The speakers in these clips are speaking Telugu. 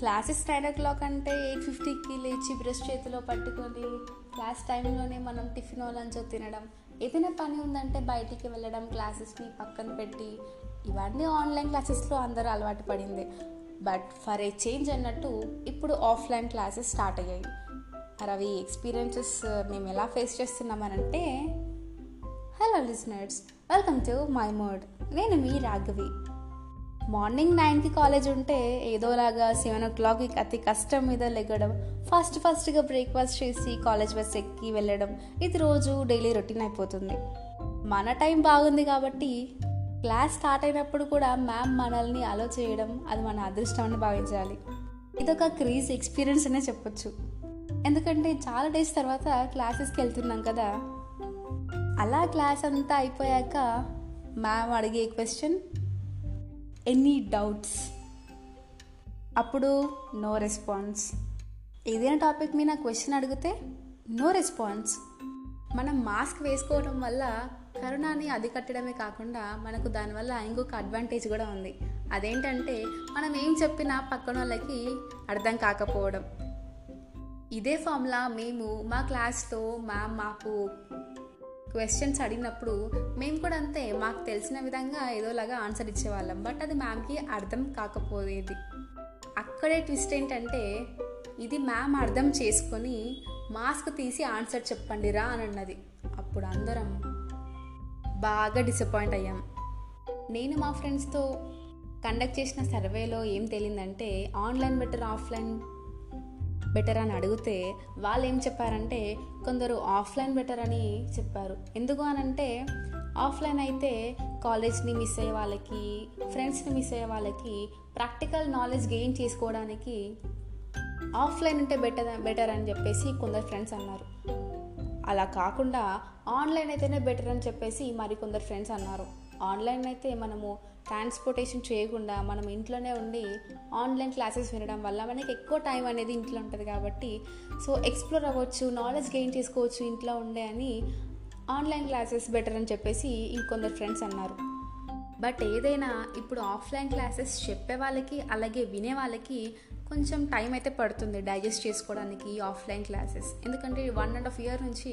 క్లాసెస్ నైన్ ఓ క్లాక్ అంటే ఎయిట్ ఫిఫ్టీకి లేచి బ్రష్ చేతిలో పట్టుకొని క్లాస్ టైంలోనే మనం టిఫిన్ లంచ్ తినడం. ఏదైనా పని ఉందంటే బయటికి వెళ్ళడం క్లాసెస్ని పక్కన పెట్టి ఇవన్నీ ఆన్లైన్ క్లాసెస్లో అందరూ అలవాటు పడింది. బట్ ఫర్ ఏ చేంజ్ అన్నట్టు ఇప్పుడు ఆఫ్లైన్ క్లాసెస్ స్టార్ట్ అయ్యాయి. మరి అవి ఎక్స్పీరియన్సెస్ మేము ఎలా face చేస్తున్నామనంటే hello listeners welcome to my mode నేను మీ రాఘవి. మార్నింగ్ నైన్కి కాలేజ్ ఉంటే ఏదోలాగా సెవెన్ ఓ క్లాక్కి అతి కష్టం మీద లెగడం ఫాస్ట్ ఫాస్ట్గా బ్రేక్ఫాస్ట్ చేసి కాలేజ్ బస్ ఎక్కి వెళ్ళడం ఇది రోజు డైలీ రొటీన్ అయిపోతుంది. మన టైం బాగుంది కాబట్టి క్లాస్ స్టార్ట్ అయినప్పుడు కూడా మ్యామ్ మనల్ని అలో చేయడం అది మన అదృష్టం అని భావించాలి. ఇదొక క్రీజ్ ఎక్స్పీరియన్స్ అనే చెప్పొచ్చు. ఎందుకంటే చాలా డేస్ తర్వాత క్లాసెస్కి వెళ్తున్నాం కదా. అలా క్లాస్ అంతా అయిపోయాక మ్యామ్ అడిగే క్వశ్చన్ ఎనీ డౌట్స్? అప్పుడు నో రెస్పాన్స్. ఏదైనా టాపిక్ మీద క్వశ్చన్ అడిగితే నో రెస్పాన్స్. మనం మాస్క్ వేసుకోవడం వల్ల కరోనాని అదికట్టడమే కాకుండా మనకు దానివల్ల ఇంకొక అడ్వాంటేజ్ కూడా ఉంది. అదేంటంటే మనం ఏం చెప్పినా పక్కన వాళ్ళకి అర్థం కాకపోవడం. ఇదే ఫామ్లా మేము మా క్లాస్లో మ్యామ్ మాకు క్వశ్చన్స్ అడిగినప్పుడు మేము కూడా అంతే మాకు తెలిసిన విధంగా ఏదోలాగా ఆన్సర్ ఇచ్చేవాళ్ళం. బట్ అది మ్యామ్కి అర్థం కాకపోయేది. అక్కడే ట్విస్ట్ ఏంటంటే ఇది మ్యామ్ అర్థం చేసుకొని మాస్క్ తీసి ఆన్సర్ చెప్పండి రా అని అన్నది. అప్పుడు అందరం బాగా డిసప్పాయింట్ అయ్యాం. నేను మా ఫ్రెండ్స్తో కండక్ట్ చేసిన సర్వేలో ఏం తేలిందంటే ఆన్లైన్ బెటర్ ఆఫ్లైన్ బెటర్ అని అడిగితే వాళ్ళు ఏం చెప్పారంటే కొందరు ఆఫ్లైన్ బెటర్ అని చెప్పారు. ఎందుకు అనంటే ఆఫ్లైన్ అయితే కాలేజ్ని మిస్ అయ్యే వాళ్ళకి ఫ్రెండ్స్ని మిస్ అయ్యే వాళ్ళకి ప్రాక్టికల్ నాలెడ్జ్ గెయిన్ చేసుకోవడానికి ఆఫ్లైన్ ఉంటే బెటర్ బెటర్ అని చెప్పేసి కొందరు ఫ్రెండ్స్ అన్నారు. అలా కాకుండా ఆన్లైన్ అయితేనే బెటర్ అని చెప్పేసి మరి కొందరు ఫ్రెండ్స్ అన్నారు. ఆన్లైన్ అయితే మనము ట్రాన్స్పోర్టేషన్ చేయకుండా మనం ఇంట్లోనే ఉండి ఆన్లైన్ క్లాసెస్ వినడం వల్ల మనకి ఎక్కువ టైం అనేది ఇంట్లో ఉంటుంది కాబట్టి సో ఎక్స్ప్లోర్ అవ్వచ్చు నాలెడ్జ్ గెయిన్ చేసుకోవచ్చు ఇంట్లో ఉండే అని ఆన్లైన్ క్లాసెస్ బెటర్ అని చెప్పేసి ఇంకొందరు ఫ్రెండ్స్ అన్నారు. బట్ ఏదైనా ఇప్పుడు ఆఫ్లైన్ క్లాసెస్ చెప్పే వాళ్ళకి అలాగే వినే వాళ్ళకి కొంచెం టైం అయితే పడుతుంది డైజెస్ట్ చేసుకోవడానికి ఆఫ్లైన్ క్లాసెస్. ఎందుకంటే వన్ అండ్ హాఫ్ ఇయర్ నుంచి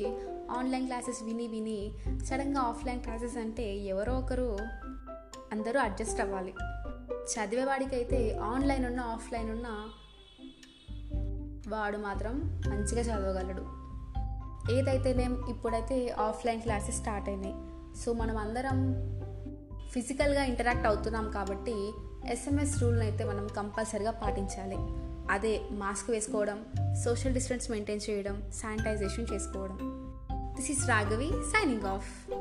ఆన్లైన్ క్లాసెస్ విని విని సడన్గా ఆఫ్లైన్ క్లాసెస్ అంటే ఎవరో ఒకరు అందరూ అడ్జస్ట్ అవ్వాలి. చదివేవాడికి అయితే ఆన్లైన్ ఉన్న ఆఫ్లైన్ ఉన్న వాడు మాత్రం మంచిగా చదవగలడు. ఏదైతేనేం ఇప్పుడైతే ఆఫ్లైన్ క్లాసెస్ స్టార్ట్ అయినాయి. సో మనం అందరం ఫిజికల్గా ఇంటరాక్ట్ అవుతున్నాం కాబట్టి ఎస్ఎంఎస్ రూల్ని అయితే మనం కంపల్సరిగా పాటించాలి. అదే మాస్క్ వేసుకోవడం సోషల్ డిస్టెన్స్ మెయింటైన్ చేయడం శానిటైజేషన్ చేసుకోవడం. This is Raghavi signing off